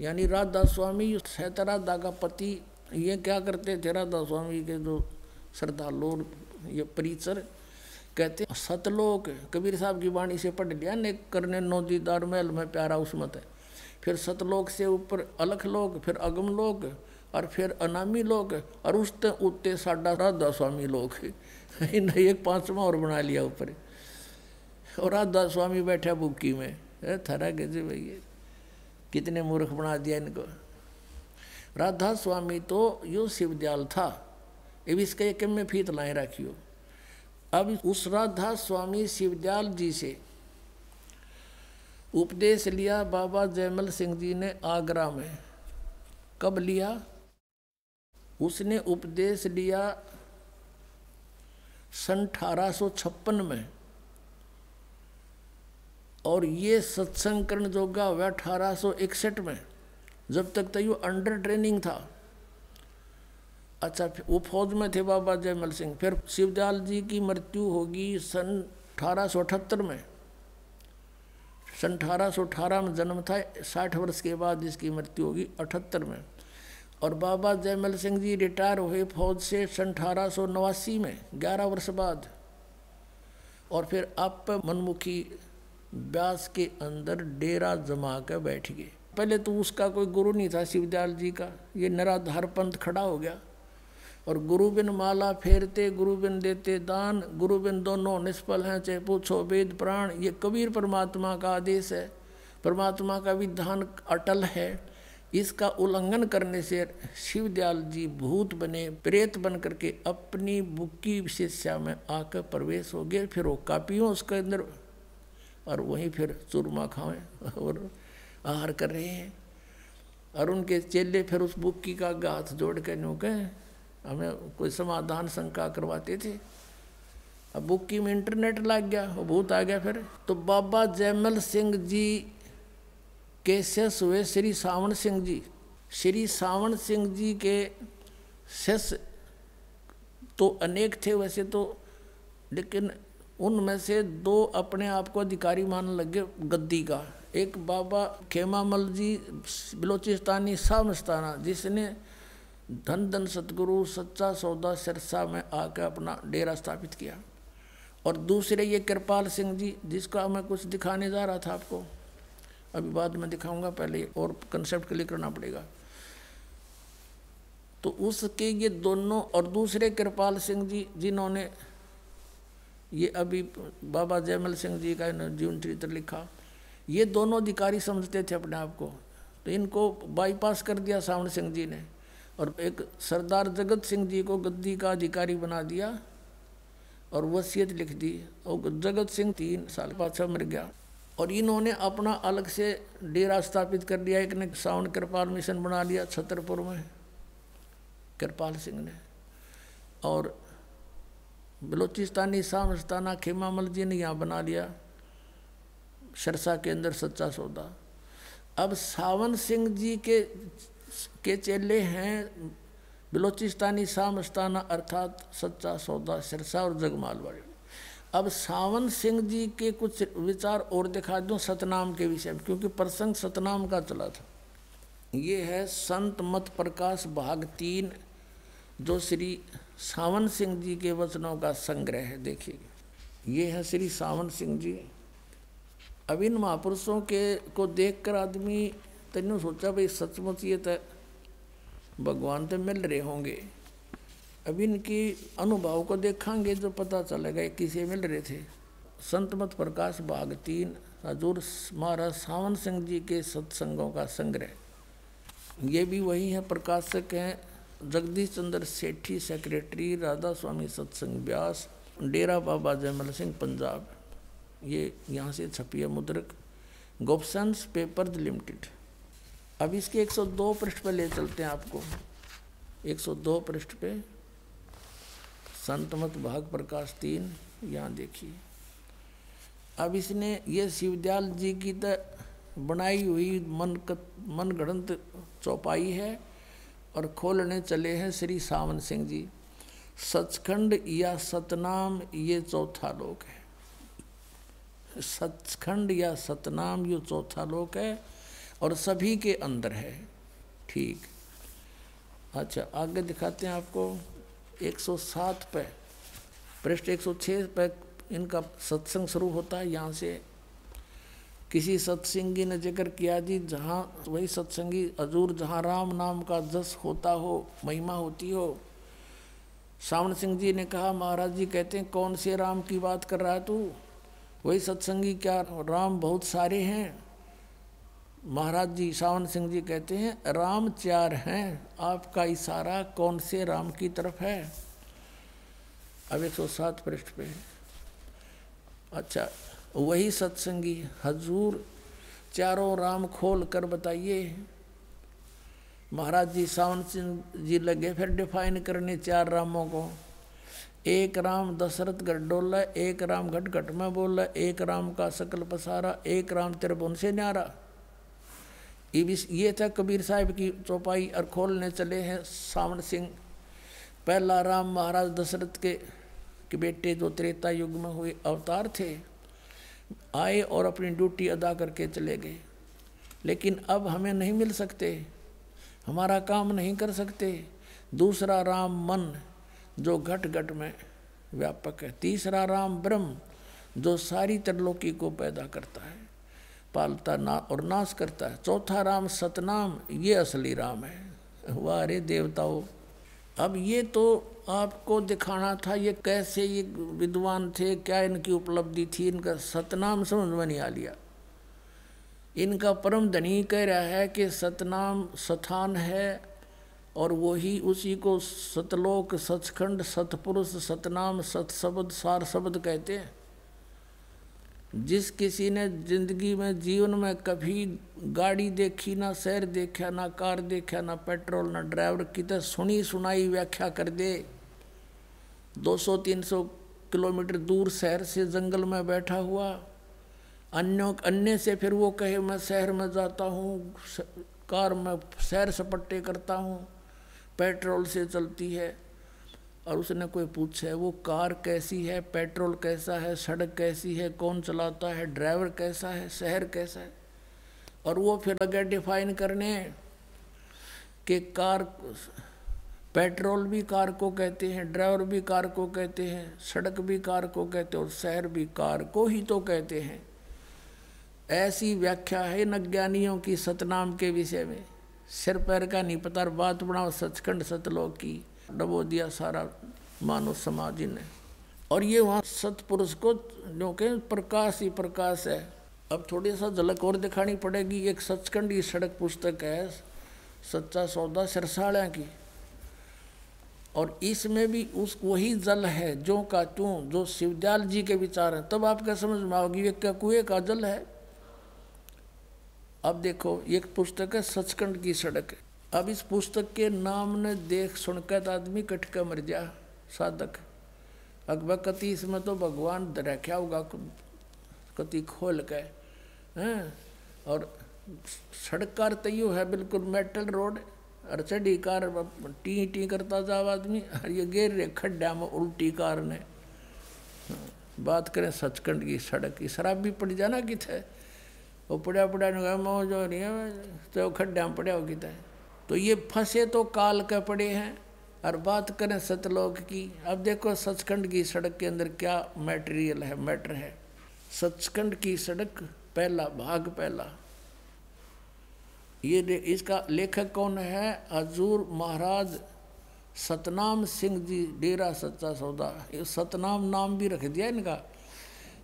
Speaker 8: यानी राधा स्वामी सहतराधा का पति ये क्या करते थे राधा स्वामी के जो श्रद्धालु ये परिचर? कहते सतलोक, कबीर साहब की वाणी से पढ़ लिया ने करने नौ दीदार महल में प्यारा उसमत है। फिर सतलोक से ऊपर अलख लोक फिर अगम लोक और फिर अनामी लोक और उस उत्ते साडा राधा स्वामी लोक। इन्हें एक पांचवा और बना लिया ऊपर। और राधा स्वामी बैठा बुक्की में। थरा गजे भैया कितने मूर्ख बना दिया इनको। राधा स्वामी तो यो शिवदयाल था। अब इसके एक में फीत लाए रखियो। अब उस राधा स्वामी शिवदयाल जी से उपदेश लिया, बाबा जयमल सिंह जी ने आगरा में। कब लिया? उसने उपदेश लिया सन अठारह में। और ये सत्संग करण जोगा हुआ अठारह में, जब तक तो ये अंडर ट्रेनिंग था। अच्छा वो फौज में थे बाबा जयमल सिंह। फिर शिवदयाल जी की मृत्यु होगी सन अठारह सौ अठहत्तर में। सन अठारह सौ अठारह में जन्म था, साठ वर्ष के बाद इसकी मृत्यु होगी अठहत्तर में। और बाबा जयमल सिंह जी रिटायर हुए फौज से सन अठारह सौ नवासी में, ग्यारह वर्ष बाद। और फिर आप मनमुखी ब्यास के अंदर डेरा जमा कर बैठ गए। पहले तो उसका कोई गुरु नहीं था शिवदयाल जी का, ये निराधार पंथ खड़ा हो गया। और गुरु बिन माला फेरते गुरु बिन देते दान गुरु बिन दोनों निष्फल हैं, चाहे पूछो वेद, प्राण, ये कबीर परमात्मा का आदेश है। परमात्मा का विधान अटल है। इसका उल्लंघन करने से शिवदयाल जी भूत बने, प्रेत बन करके अपनी बुक्की विशेषा में आकर प्रवेश हो गए। फिर वो कापियों उसके अंदर और वहीं फिर चूरमा खाएँ और आहार कर रहे हैं। और उनके चेले फिर उस बुक्की का गाथ जोड़ के नो कहें हमें कोई समाधान शंका करवाते थे। अब बुक्की में इंटरनेट लग गया, वो भूत आ गया फिर। तो बाबा जयमल सिंह जी के शेष हुए श्री सावन सिंह जी। श्री सावन सिंह जी के शेष तो अनेक थे वैसे तो लेकिन उनमें से दो अपने आप को अधिकारी मान लगे गद्दी का। एक बाबा खेमामल जी, बलोचिस्तानी सामस्ताना जिसने धन धन सतगुरु सच्चा सौदा सिरसा में आकर अपना डेरा स्थापित किया। और दूसरे ये कृपाल सिंह जी, जिसका मैं कुछ दिखाने जा रहा था आपको, अभी बाद में दिखाऊँगा, पहले और कंसेप्ट क्लियर करना पड़ेगा। तो उसके ये दोनों और दूसरे कृपाल सिंह जी, जिन्होंने ये अभी बाबा जयमल सिंह जी का जीवन चरित्र लिखा, ये दोनों अधिकारी समझते थे अपने आप को। तो इनको बाईपास कर दिया सावन सिंह जी ने। और एक सरदार जगत सिंह जी को गद्दी का अधिकारी बना दिया और वसीयत लिख दी। और जगत सिंह तीन साल पाछा मर गया। और इन्होंने अपना अलग से डेरा स्थापित कर दिया एक ने सावन कृपाल मिशन बना लिया छतरपुर में, कृपाल सिंह ने। और बलोचिस्तानी सामस्ताना खेमामल जी ने यहाँ बना लिया, सरसा के अंदर सच्चा सौदा। अब सावन सिंह जी के के चेले हैं, बलोचिस्तानी सामस्ताना अर्थात सच्चा सौदा सिरसा और जगमाल वाले अब सावन सिंह जी के कुछ विचार और दिखा दूँ सतनाम के विषय में, क्योंकि प्रसंग सतनाम का चला था। ये है संत मत प्रकाश भाग तीन, जो श्री सावन सिंह जी के वचनों का संग्रह है, देखिए। ये है श्री सावन सिंह जी। अब इन महापुरुषों के को देखकर आदमी तेन सोचा भाई सचमुच ये तो भगवान तो मिल रहे होंगे अब इनकी अनुभव को देखेंगे जो पता चलेगा किसे मिल रहे थे संत मत प्रकाश भाग तीन हजूर महाराज सावन सिंह जी के सत्संगों का संग्रह ये भी वही है प्रकाशक हैं जगदीश चंद्र सेठी सेक्रेटरी राधा स्वामी सत्संग व्यास डेरा बाबा जयमल सिंह पंजाब ये यहाँ से छपी है मुद्रक गोपसंस पेपर्स लिमिटेड अब इसके 102 पृष्ठ पर ले चलते हैं आपको। 102 पृष्ठ पे संतमत भाग प्रकाश तीन, यहाँ देखिए। अब इसने ये शिवदयाल जी की तो बनाई हुई मन मन गणंत चौपाई है और खोलने चले हैं श्री सावन सिंह जी। सचखंड या सतनाम ये चौथा लोक है। सचखंड या सतनाम ये चौथा लोक है। और सभी के अंदर है। ठीक। अच्छा आगे दिखाते हैं आपको। 107 पे। पृष्ठ 106 पे इनका सत्संग शुरू होता है। यहाँ से किसी सत्संगी ने ज़िक्र किया जी, जहाँ वही सत्संगी हजूर, जहाँ राम नाम का जस होता हो, महिमा होती हो। सावन सिंह जी ने कहा, महाराज जी कहते हैं, कौन से राम की बात कर रहा है तू? वही सत्संगी क्या, राम बहुत सारे हैं। महाराज जी, सावन सिंह जी कहते हैं राम चार हैं, आपका इशारा कौन से राम की तरफ़ है? अब 107 पृष्ठ पे अच्छा वही सत्संगी, हजूर, चारों राम खोल कर बताइए। महाराज जी, सावन सिंह जी लगे, फिर डिफाइन करने चार रामों को। एक राम दशरथ गढ़ डोला, एक राम घट घट में बोला, एक राम का सकल पसारा, एक राम त्रिभुवन से न्यारा। ये था कबीर साहिब की चौपाई और खोलने चले हैं सावन सिंह। पहला राम महाराज दशरथ के के बेटे जो त्रेता युग में हुए अवतार थे, आए और अपनी ड्यूटी अदा करके चले गए। लेकिन अब हमें नहीं मिल सकते, हमारा काम नहीं कर सकते। दूसरा राम मन, जो घट घट में व्यापक है। तीसरा राम ब्रह्म, जो सारी त्रिलोकी को पैदा करता है। पालता ना और नाश करता है। चौथा राम सतनाम, ये असली राम है। वाह रे देवताओं, अब ये तो आपको दिखाना था, ये कैसे ये विद्वान थे, क्या इनकी उपलब्धि थी, इनका सतनाम समझ में नहीं आ लिया। इनका परम धनी कह रहा है कि सतनाम सथान है और वही उसी को सतलोक, सचखंड, सतपुरुष, सतनाम, सतशब्द सार शब्द कहते हैं। जिस किसी ने ज़िंदगी में, जीवन में कभी गाड़ी देखी, ना शहर देखा, ना कार देखा, ना पेट्रोल, ना ड्राइवर की तो सुनी सुनाई व्याख्या कर दे। 200-300 किलोमीटर दूर शहर से जंगल में बैठा हुआ। अन्यों, अन्य से फिर वो कहे, मैं शहर में जाता हूँ कार में सैर सपट्टे करता हूँ, पेट्रोल से चलती है। और उसने कोई पूछे, वो कार कैसी है? पेट्रोल कैसा है? सड़क कैसी है? कौन चलाता है? ड्राइवर कैसा है? शहर कैसा है? और वो फिर अगर डिफाइन करने कि कार, पेट्रोल भी कार को कहते हैं, ड्राइवर भी कार को कहते हैं, सड़क भी कार को कहते हैं और शहर भी कार को ही तो कहते हैं। ऐसी व्याख्या है नज्ञानियों की सतनाम के विषय में। सिर पैर का नहीं पता बात बनाओ सचखंड सतलोक की। डबो दिया सारा मानव समाज ने। और ये वहाँ सतपुरुष को जो के प्रकाश ही प्रकाश है। अब थोड़ी सा झलक और दिखानी पड़ेगी। एक सचखंड की सड़क पुस्तक है। सच्चा सौदा सिरसाड़ा की। और इसमें भी उस वही जल है जो का तू, जो शिवदयाल जी के विचार हैं। तब आपका समझ में आओगी? एक क्या कुएँ का जल है? अब देखो, एक पुस्तक है सचखंड की सड़क। है अब इस पुस्तक के नाम ने देख सुनकर आदमी कटका मर जा, साधक। अकबर कति, इसमें तो भगवान रखा होगा, कति खोल के, हैं? और सड़क कार तैयो है बिल्कुल मेटल रोड और चढ़ी कार टी टी करता जाओ आदमी, और ये गिर रहे खड्डा में उल्टी कार ने। बात करें सचखंड की सड़क की शराब भी पड़ जाना किथे? वो पड़ा पड़ा मौज हो रही है तो खड्डा में पड़ा हो किथे? तो ये फंसे तो काल के पड़े हैं। और बात करें सतलोक की, अब देखो सचखंड की सड़क के अंदर क्या मटेरियल है मैटर है। सचखंड की सड़क पहला भाग पहला। ये इसका लेखक कौन है? हजूर महाराज सतनाम सिंह जी, डेरा सच्चा सौदा। ये सतनाम नाम भी रख दिया इनका।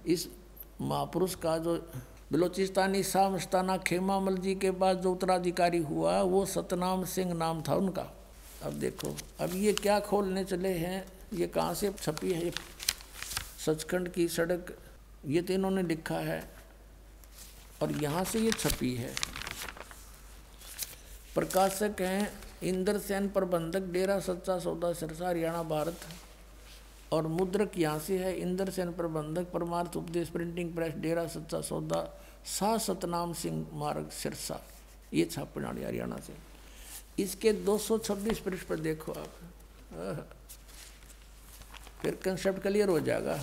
Speaker 8: इस महापुरुष का जो बलोचिस्तानी शाह मस्ताना खेमामल जी के पास जो उत्तराधिकारी हुआ, वो सतनाम सिंह नाम था उनका। अब देखो, अब ये क्या खोलने चले हैं? ये कहाँ से छपी है? सचखंड की सड़क, ये तो इन्होंने लिखा है। और यहाँ से ये छपी है। प्रकाशक हैं इंद्र सेन प्रबंधक, डेरा सच्चा सौदा सिरसा, हरियाणा, भारत। और मुद्रक यहाँ से है इंद्र सेन प्रबंधक, परमार्थ उपदेश प्रिंटिंग प्रेस डेरा सच्चा सौदा, सा सतनाम सिंह मार्ग, सिरसा। ये छापने वाली हरियाणा से। इसके 226 पृष्ठ पर देखो आप। फिर कंसेप्ट क्लियर हो जाएगा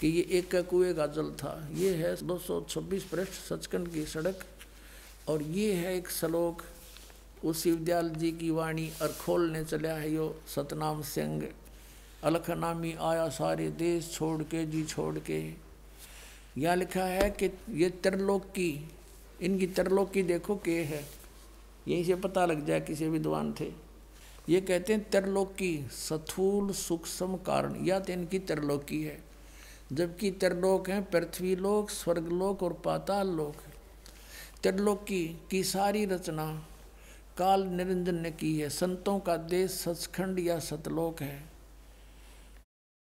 Speaker 8: कि ये एक का कुएँ का जल था। ये है 226 पृष्ठ सचखंड की सड़क और ये है एक श्लोक। उस शिवदयाल जी की वाणी और खोलने चला है यो सतनाम सिंह। अलखनामी आया सारे देश छोड़ के, जी छोड़ के। यहाँ लिखा है कि ये त्रिलोक की इनकी त्रिलोक की देखो के है। यहीं से पता लग जाए किसी विद्वान थे। ये कहते हैं त्रिलोक की सथूल सूक्ष्म कारण। या तो इनकी त्रिलोकी है। जबकि त्रिलोक हैं, पृथ्वी लोक स्वर्गलोक और पाताल लोक। त्रिलोकी की सारी रचना काल निरंजन ने की है। संतों का देश सचखंड या सतलोक है।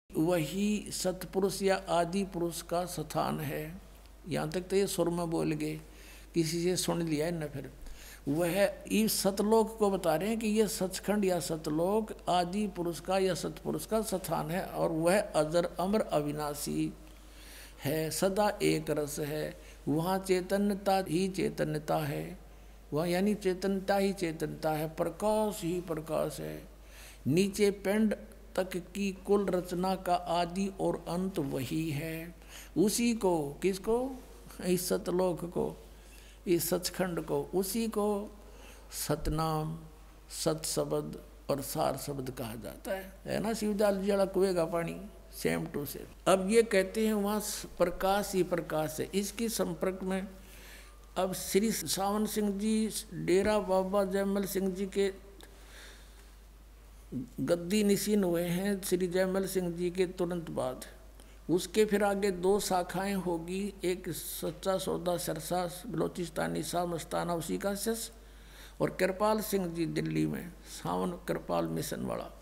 Speaker 8: वही सतपुरुष या आदि पुरुष का स्थान है। यहाँ तक तो ये सुर में बोल गए, किसी से सुन लिया है न फिर। वह इस सतलोक को बता रहे हैं कि यह सचखंड या सतलोक, आदि पुरुष का या सतपुरुष का स्थान है और वह अजर अमर अविनाशी है, सदा एक रस है। वहाँ चैतन्यता ही चैतन्यता है। वहाँ यानी चैतन्यता ही चैतन्यता है, प्रकाश ही प्रकाश है। नीचे पिंड तक की कुल रचना का आदि और अंत वही है। उसी को किसको? इस सतलोक को, इस सचखंड को, उसी को सतनाम सत शब्द और सार शब्द कहा जाता है। है ना शिवदाल जड़ा कुएँ का पानी सेम टू सेम अब ये कहते हैं वहाँ प्रकाश ही प्रकाश है। इसकी संपर्क में अब श्री सावन सिंह जी, डेरा बाबा जयमल सिंह जी के गद्दी निशीन हुए हैं श्री जयमल सिंह जी के तुरंत बाद। उसके फिर आगे दो शाखाएँ होगी, एक सच्चा सौदा सरसा, बलोचिस्तानी शाह मस्ताना उसी का शस, और कृपाल सिंह जी दिल्ली में, सावन कृपाल मिशन वाला।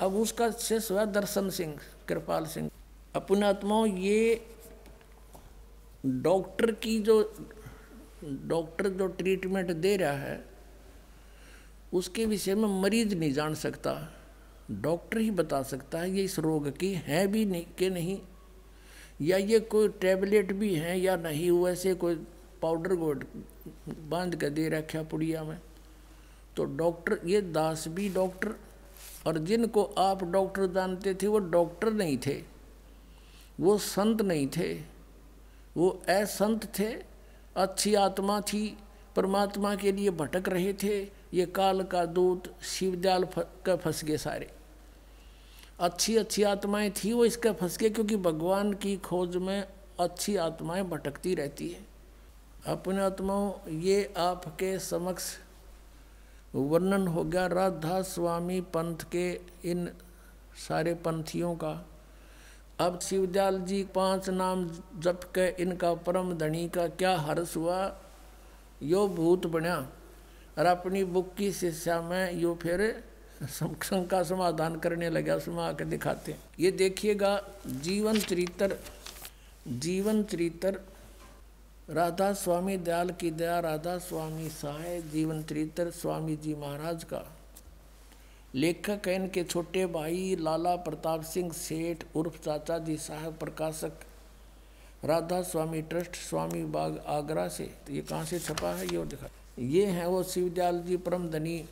Speaker 8: अब उसका शिष्य हुआ दर्शन सिंह, कृपाल सिंह। अपने आत्माओं, ये डॉक्टर की जो, डॉक्टर जो ट्रीटमेंट दे रहा है उसके विषय में मरीज़ नहीं जान सकता। डॉक्टर ही बता सकता है, ये इस रोग की है भी नहीं, के नहीं। या ये कोई टैबलेट भी है या नहीं वैसे कोई पाउडर को बाँध कर दे रखा पुड़िया में। तो डॉक्टर, ये दास भी डॉक्टर, और जिनको आप डॉक्टर जानते थे, वो डॉक्टर नहीं थे। वो संत नहीं थे। वो असंत थे, अच्छी आत्मा थी। परमात्मा के लिए भटक रहे थे, ये काल का दूत शिवदयाल का फंस गए सारे। अच्छी अच्छी आत्माएँ थी वो इसका फंस गए क्योंकि भगवान की खोज में अच्छी आत्माएँ भटकती रहती है। अपने आत्माओं, ये आपके समक्ष वर्णन हो गया। राधा स्वामी पंथ के इन सारे पंथियों का। अब शिवदयाल जी पाँच नाम जप के इनका परम धनी का क्या हर्ष हुआ? यो भूत बनया। और अपनी बुक की शिष्या में यो फिर का समाधान करने लगा उसमें के दिखाते। ये देखिएगा, जीवन चरित्र जीवन चरित्र, राधा स्वामी दयाल की दया, राधा स्वामी सहाय जीवन चरित्र, स्वामी जी महाराज का। लेखक इनके छोटे भाई, लाला प्रताप सिंह सेठ, उर्फ़ चाचा जी, साहब प्रकाशक। राधा स्वामी ट्रस्ट स्वामी बाग आगरा से। तो ये कहाँ से छपा है? ये और दिखा। ये है वो शिवदयाल जी परम धनी,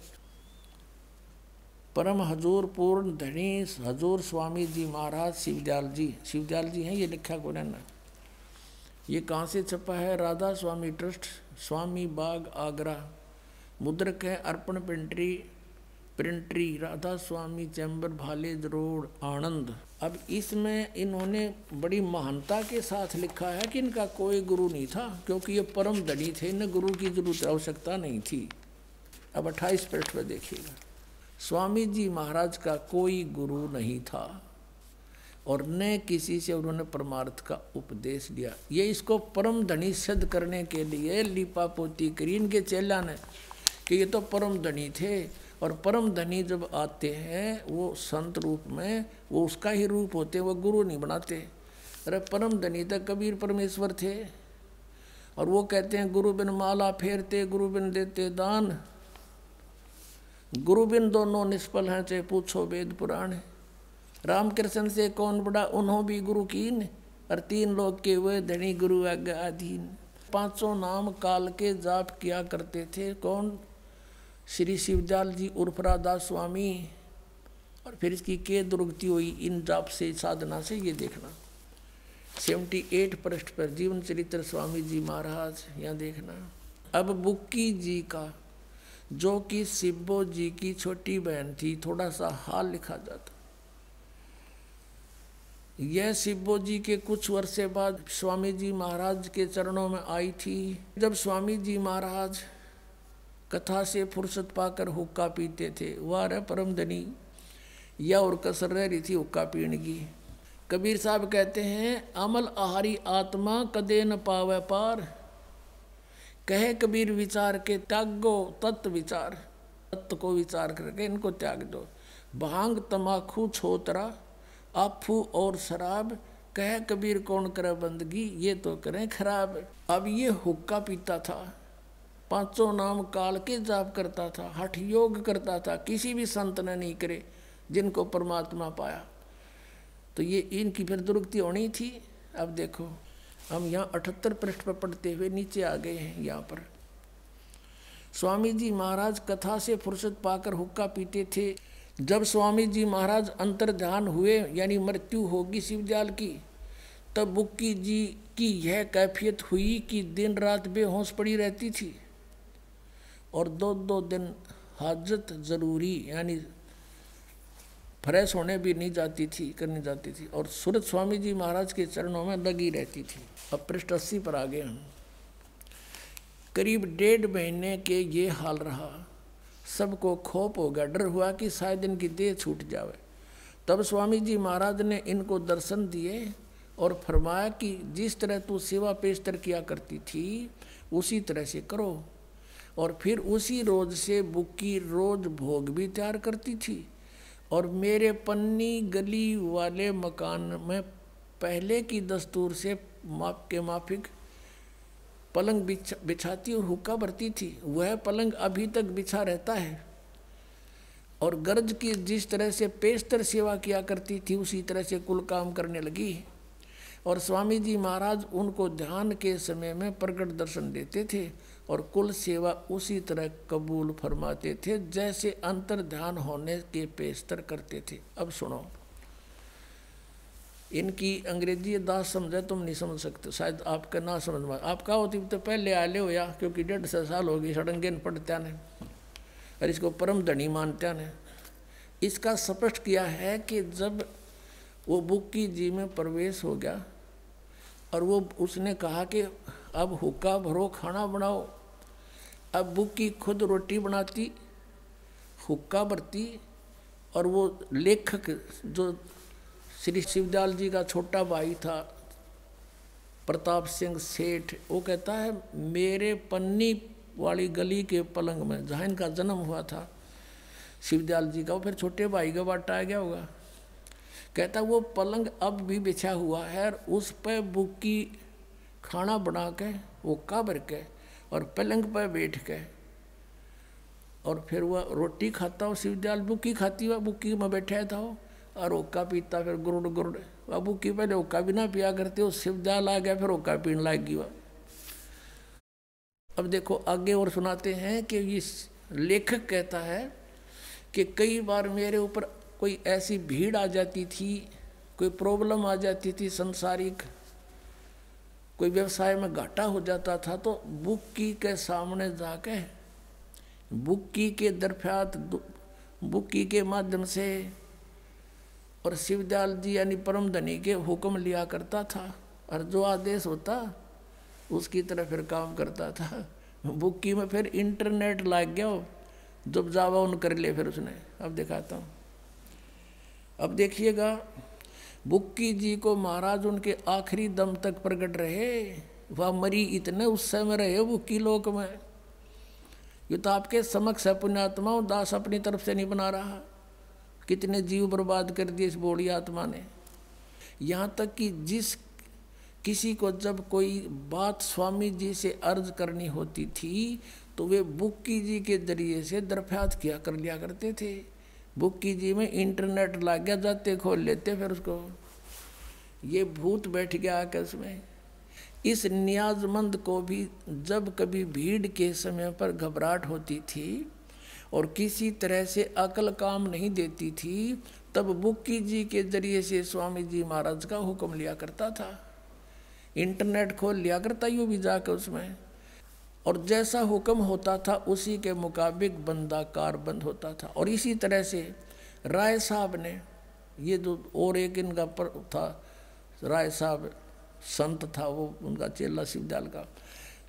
Speaker 8: परम हजूर पूर्ण धनी हजूर स्वामी जी महाराज शिवदयाल जी। शिवदयाल जी हैं ये लिखा को ना ये कहाँ से छपा है? राधा स्वामी ट्रस्ट स्वामी बाग आगरा। मुद्रक है Arpan pantry printery Radha Soami chamber Bhalej road, Anand. अब इसमें इन्होंने बड़ी महानता के साथ लिखा है कि इनका कोई गुरु नहीं था, क्योंकि ये परम धनी थे, इन्हें गुरु की ज़रूरत, आवश्यकता नहीं थी। अब अट्ठाईस पृष्ठ पर देखिएगा। स्वामी जी महाराज का कोई गुरु नहीं था और न किसी से उन्होंने परमार्थ का उपदेश दिया। ये इसको परम धनी सिद्ध करने के लिए लिपा पोती करी। इनके चेला ने कि ये तो परम धनी थे और परम धनी जब आते हैं, वो संत रूप में, वो उसका ही रूप होते, वो गुरु नहीं बनाते। अरे परम धनी तक कबीर परमेश्वर थे। और वो कहते हैं, गुरु बिन माला फेरते, गुरु बिन देते दान। गुरु बिन दोनों निष्फल हैं, चाहे पूछो वेद पुराण रामकृष्ण से कौन बड़ा, उन्हों भी गुरु कीन। और तीन लोग के वे धनी गुरु आज्ञा अधीन। पाँचों नाम काल के जाप किया करते थे। कौन? श्री शिवजाल जी उर्फ़ दास स्वामी और फिर इसकी के दुर्गति हुई, इन जाप से, साधना से ये देखना। सेवेंटी एट पृष्ठ पर जीवन चरित्र स्वामी जी महाराज, यहाँ देखना। अब बुक्की जी का, जो कि सिब्बो जी की छोटी बहन थी, थोड़ा सा हाल लिखा जाता। यह सिब्बो जी के कुछ वर्षे बाद स्वामी जी महाराज के चरणों में आई थी। जब स्वामी जी महाराज कथा से फुर्सत पाकर हुक्का पीते थे। वह रह परम धनी या और कसर रह रही थी हुक्का पीने की। कबीर साहब कहते हैं, अमल आहारी आत्मा कदे न पावे पार। कहे कबीर विचार के त्यागो तत्व विचार। तत्व को विचार करके इनको त्याग दो। भाँग तमाखू छोतरा, आफू और शराब। कहे कबीर कौन करे बंदगी, ये तो करें खराब। अब ये हुक्का पीता था। पाँचों नाम काल के जाप करता था, हठ योग करता था, किसी भी संत ने नहीं करे जिनको परमात्मा पाया। तो ये इनकी फिर दुर्गति होनी थी। अब देखो, हम यहाँ अठहत्तर पृष्ठ पर पढ़ते हुए नीचे आ गए हैं यहाँ पर। स्वामी जी महाराज कथा से फुर्सत पाकर हुक्का पीते थे। जब स्वामी जी महाराज अंतर ध्यान हुए, यानी मृत्यु होगी शिवजाल की, तब बुक्की जी की यह कैफियत हुई कि दिन रात बेहोश पड़ी रहती थी। और दो दो दिन हाजत ज़रूरी, यानी फ्रेश होने भी नहीं जाती थी, करनी जाती थी। और सूरत स्वामी जी महाराज के चरणों में लगी रहती थी। अब पृष्ठ अस्सी पर आ गए हम। करीब डेढ़ महीने के ये हाल रहा। सबको खोप हो गया, डर हुआ कि शायद इनकी देह छूट जावे। तब स्वामी जी महाराज ने इनको दर्शन दिए और फरमाया कि जिस तरह तू सेवा पेशतर किया करती थी, उसी तरह से करो। और फिर उसी रोज से बुक्की रोज भोग भी तैयार करती थी। और मेरे पन्नी गली वाले मकान में पहले की दस्तूर से माप के माफिक पलंग बिछा, बिछाती और हुक्का भरती थी। वह पलंग अभी तक बिछा रहता है। और गर्ज की जिस तरह से पेशतर सेवा किया करती थी, उसी तरह से कुल काम करने लगी। और स्वामी जी महाराज उनको ध्यान के समय में प्रकट दर्शन देते थे। और कुल सेवा उसी तरह कबूल फरमाते थे जैसे अंतर ध्यान होने के पेशतर करते थे। अब सुनो। इनकी अंग्रेज़ी दास समझे, तुम नहीं समझ सकते। शायद आपका ना समझ में आप कहा होती तो पहले आले हो या, क्योंकि डेढ़ सौ साल हो गई सड़ंगेन पढ़त्या ने। और इसको परम धनी मानत्या ने। इसका स्पष्ट किया है कि जब वो बुक की जी में प्रवेश हो गया, और वो उसने कहा कि अब हुक्का भरो, खाना बनाओ। अब बुक्की खुद रोटी बनाती, हुक्का भरती और वो लेखक जो श्री शिवदयाल जी का छोटा भाई था, प्रताप सिंह सेठ, वो कहता है, मेरे पन्नी वाली गली के पलंग में, जहाँ इनका जन्म हुआ था, शिवदयाल जी का, वो फिर छोटे भाई का बाटा गया होगा? कहता वो पलंग अब भी बिछा हुआ है और उस पर बुक्की खाना बना के, वो काबर के, और पलंग पर बैठ के, और फिर वह रोटी खाता हो शिवदयाल बुक्की खाती हुआ बुक्की में बैठा था वो, और ओका पीता फिर गुरुड़ गुरुड़ बाबू की पहले ओका भी ना पिया करते हो शिवजाल आ गया, फिर ओका पीने लग गया अब देखो, आगे और सुनाते हैं कि इस लेखक कहता है कि कई बार मेरे ऊपर कोई ऐसी भीड़ आ जाती थी, कोई प्रॉब्लम आ जाती थी संसारिक कोई व्यवसाय में घाटा हो जाता था तो बुक्की के सामने जाके बुक्की के दरफ्यात बुक्की के माध्यम से और शिवदयाल जी यानी परम धनी के हुक्म लिया करता था और जो आदेश होता, उसकी तरह फिर काम करता था। बुक्की में फिर इंटरनेट लाग गया, जब जावा उन कर ले फिर उसने। अब दिखाता हूँ। अब देखिएगा बुक्की जी को महाराज उनके आखिरी दम तक प्रकट रहे। वह मरी इतने उस समय रहे बुक्की लोक में। ये तो आपके समक्ष है पुण्यात्मा दास अपनी तरफ़ से नहीं बना रहा। कितने जीव बर्बाद कर दिए इस बोड़ी आत्मा ने। यहाँ तक कि जिस किसी को जब कोई बात स्वामी जी से अर्ज़ करनी होती थी तो वे बुक्की जी के ज़रिए से दरफ्यात किया कर लिया करते थे। बुक्की जी में इंटरनेट ला गया जाते खोल लेते, फिर उसको। ये भूत बैठ गया आकस में। इस न्याजमंद को भी जब कभी भीड़ के समय पर घबराहट होती थी और किसी तरह से अकल काम नहीं देती थी, तब बुक्की जी के ज़रिए से स्वामी जी महाराज का हुक्म लिया करता था। इंटरनेट खोल लिया करता, यूँ भी जाकर उसमें। और जैसा हुक्म होता था, उसी के मुताबिक बंदा कार बंद होता था। और इसी तरह से राय साहब ने, ये जो और एक इनका पर था, राय साहब संत था, वो उनका चेला शिवदयाल का,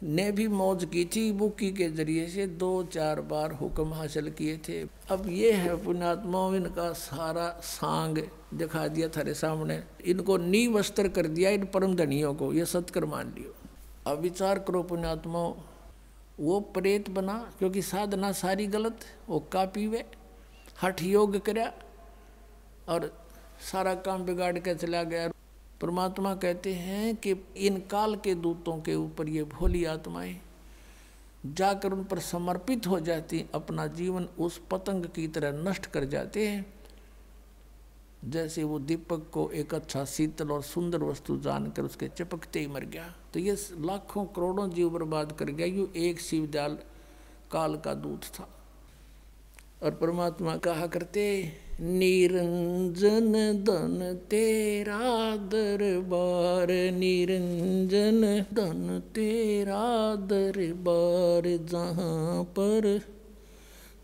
Speaker 8: ने भी मौज की थी बुकी के ज़रिए से दो चार बार हुक्म हासिल किए थे। अब ये है पुण्यात्माओं इनका सारा सांग दिखा दिया थारे सामने। इनको नी वस्त्र कर दिया इन परम धनियों को, ये सत्कर मान लियो अब विचार करो पुण्यात्माओं वो प्रेत बना, क्योंकि साधना सारी गलत, वो का पीवे, हठ योग करया, और सारा काम बिगाड़ के चला गया। परमात्मा कहते हैं कि इन काल के दूतों के ऊपर ये भोली आत्माएँ जाकर उन पर समर्पित हो जाती, अपना जीवन उस पतंग की तरह नष्ट कर जाते हैं। जैसे वो दीपक को एक अच्छा शीतल और सुंदर वस्तु जानकर उसके चिपकते ही मर गया। तो ये लाखों करोड़ों जीव बर्बाद कर गया, यू एक शिवदयाल काल का दूत था। और परमात्मा कहा करते, निरंजन धन तेरा दरबार, निरंजन धन तेरा दरबार जहाँ पर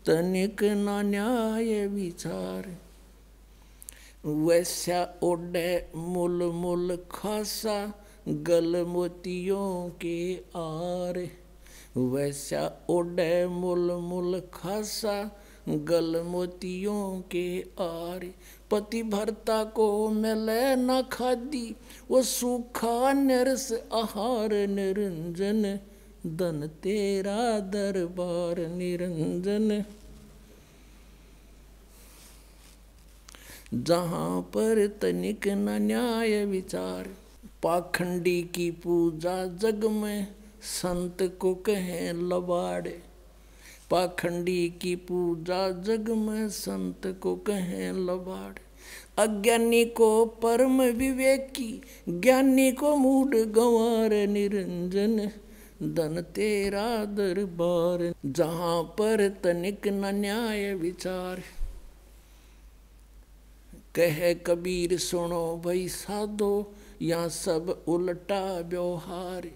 Speaker 8: तनिक ना न्याय विचार वैसा ओडे मुल मुल खासा गल मोतियों के आर। वैसा ओडे मुल मुल खासा गल मोतियों के आर। पति भरता को मिले न खादी, वो सूखा नरस आहार निरंजन। धन तेरा दरबार निरंजन। जहाँ पर तनिक न न्याय विचार, पाखंडी की पूजा जग में संत को कहें लबाड़े। पाखंडी की पूजा जग में संत को कहें लबाड़। अज्ञानी को परम विवेकी, ज्ञानी को मूड गंवार निरंजन। धन तेरा दरबार, जहाँ पर तनिक न न्याय विचार। कहे कबीर सुनो, भाई साधो या सब उल्टा व्यवहार।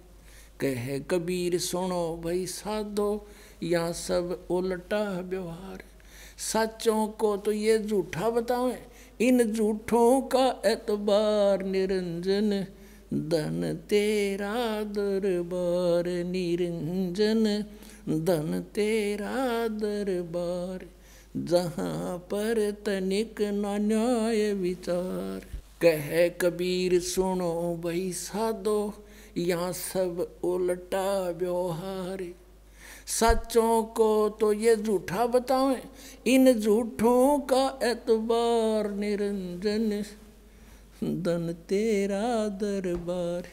Speaker 8: कहे कबीर सुनो, भई साधो या सब उल्टा व्यवहार। सच्चों को तो ये झूठा बतावे, इन झूठों का एतबार निरंजन। धन तेरा दरबार निरंजन, धन तेरा दरबार। जहाँ पर तनिक न्याय विचार। कह कबीर, सुनो भई साधो यहाँ सब उल्टा व्यवहार। सचों को तो ये झूठा बतावें इन झूठों का एतबार निरंजन। धन तेरा दरबार।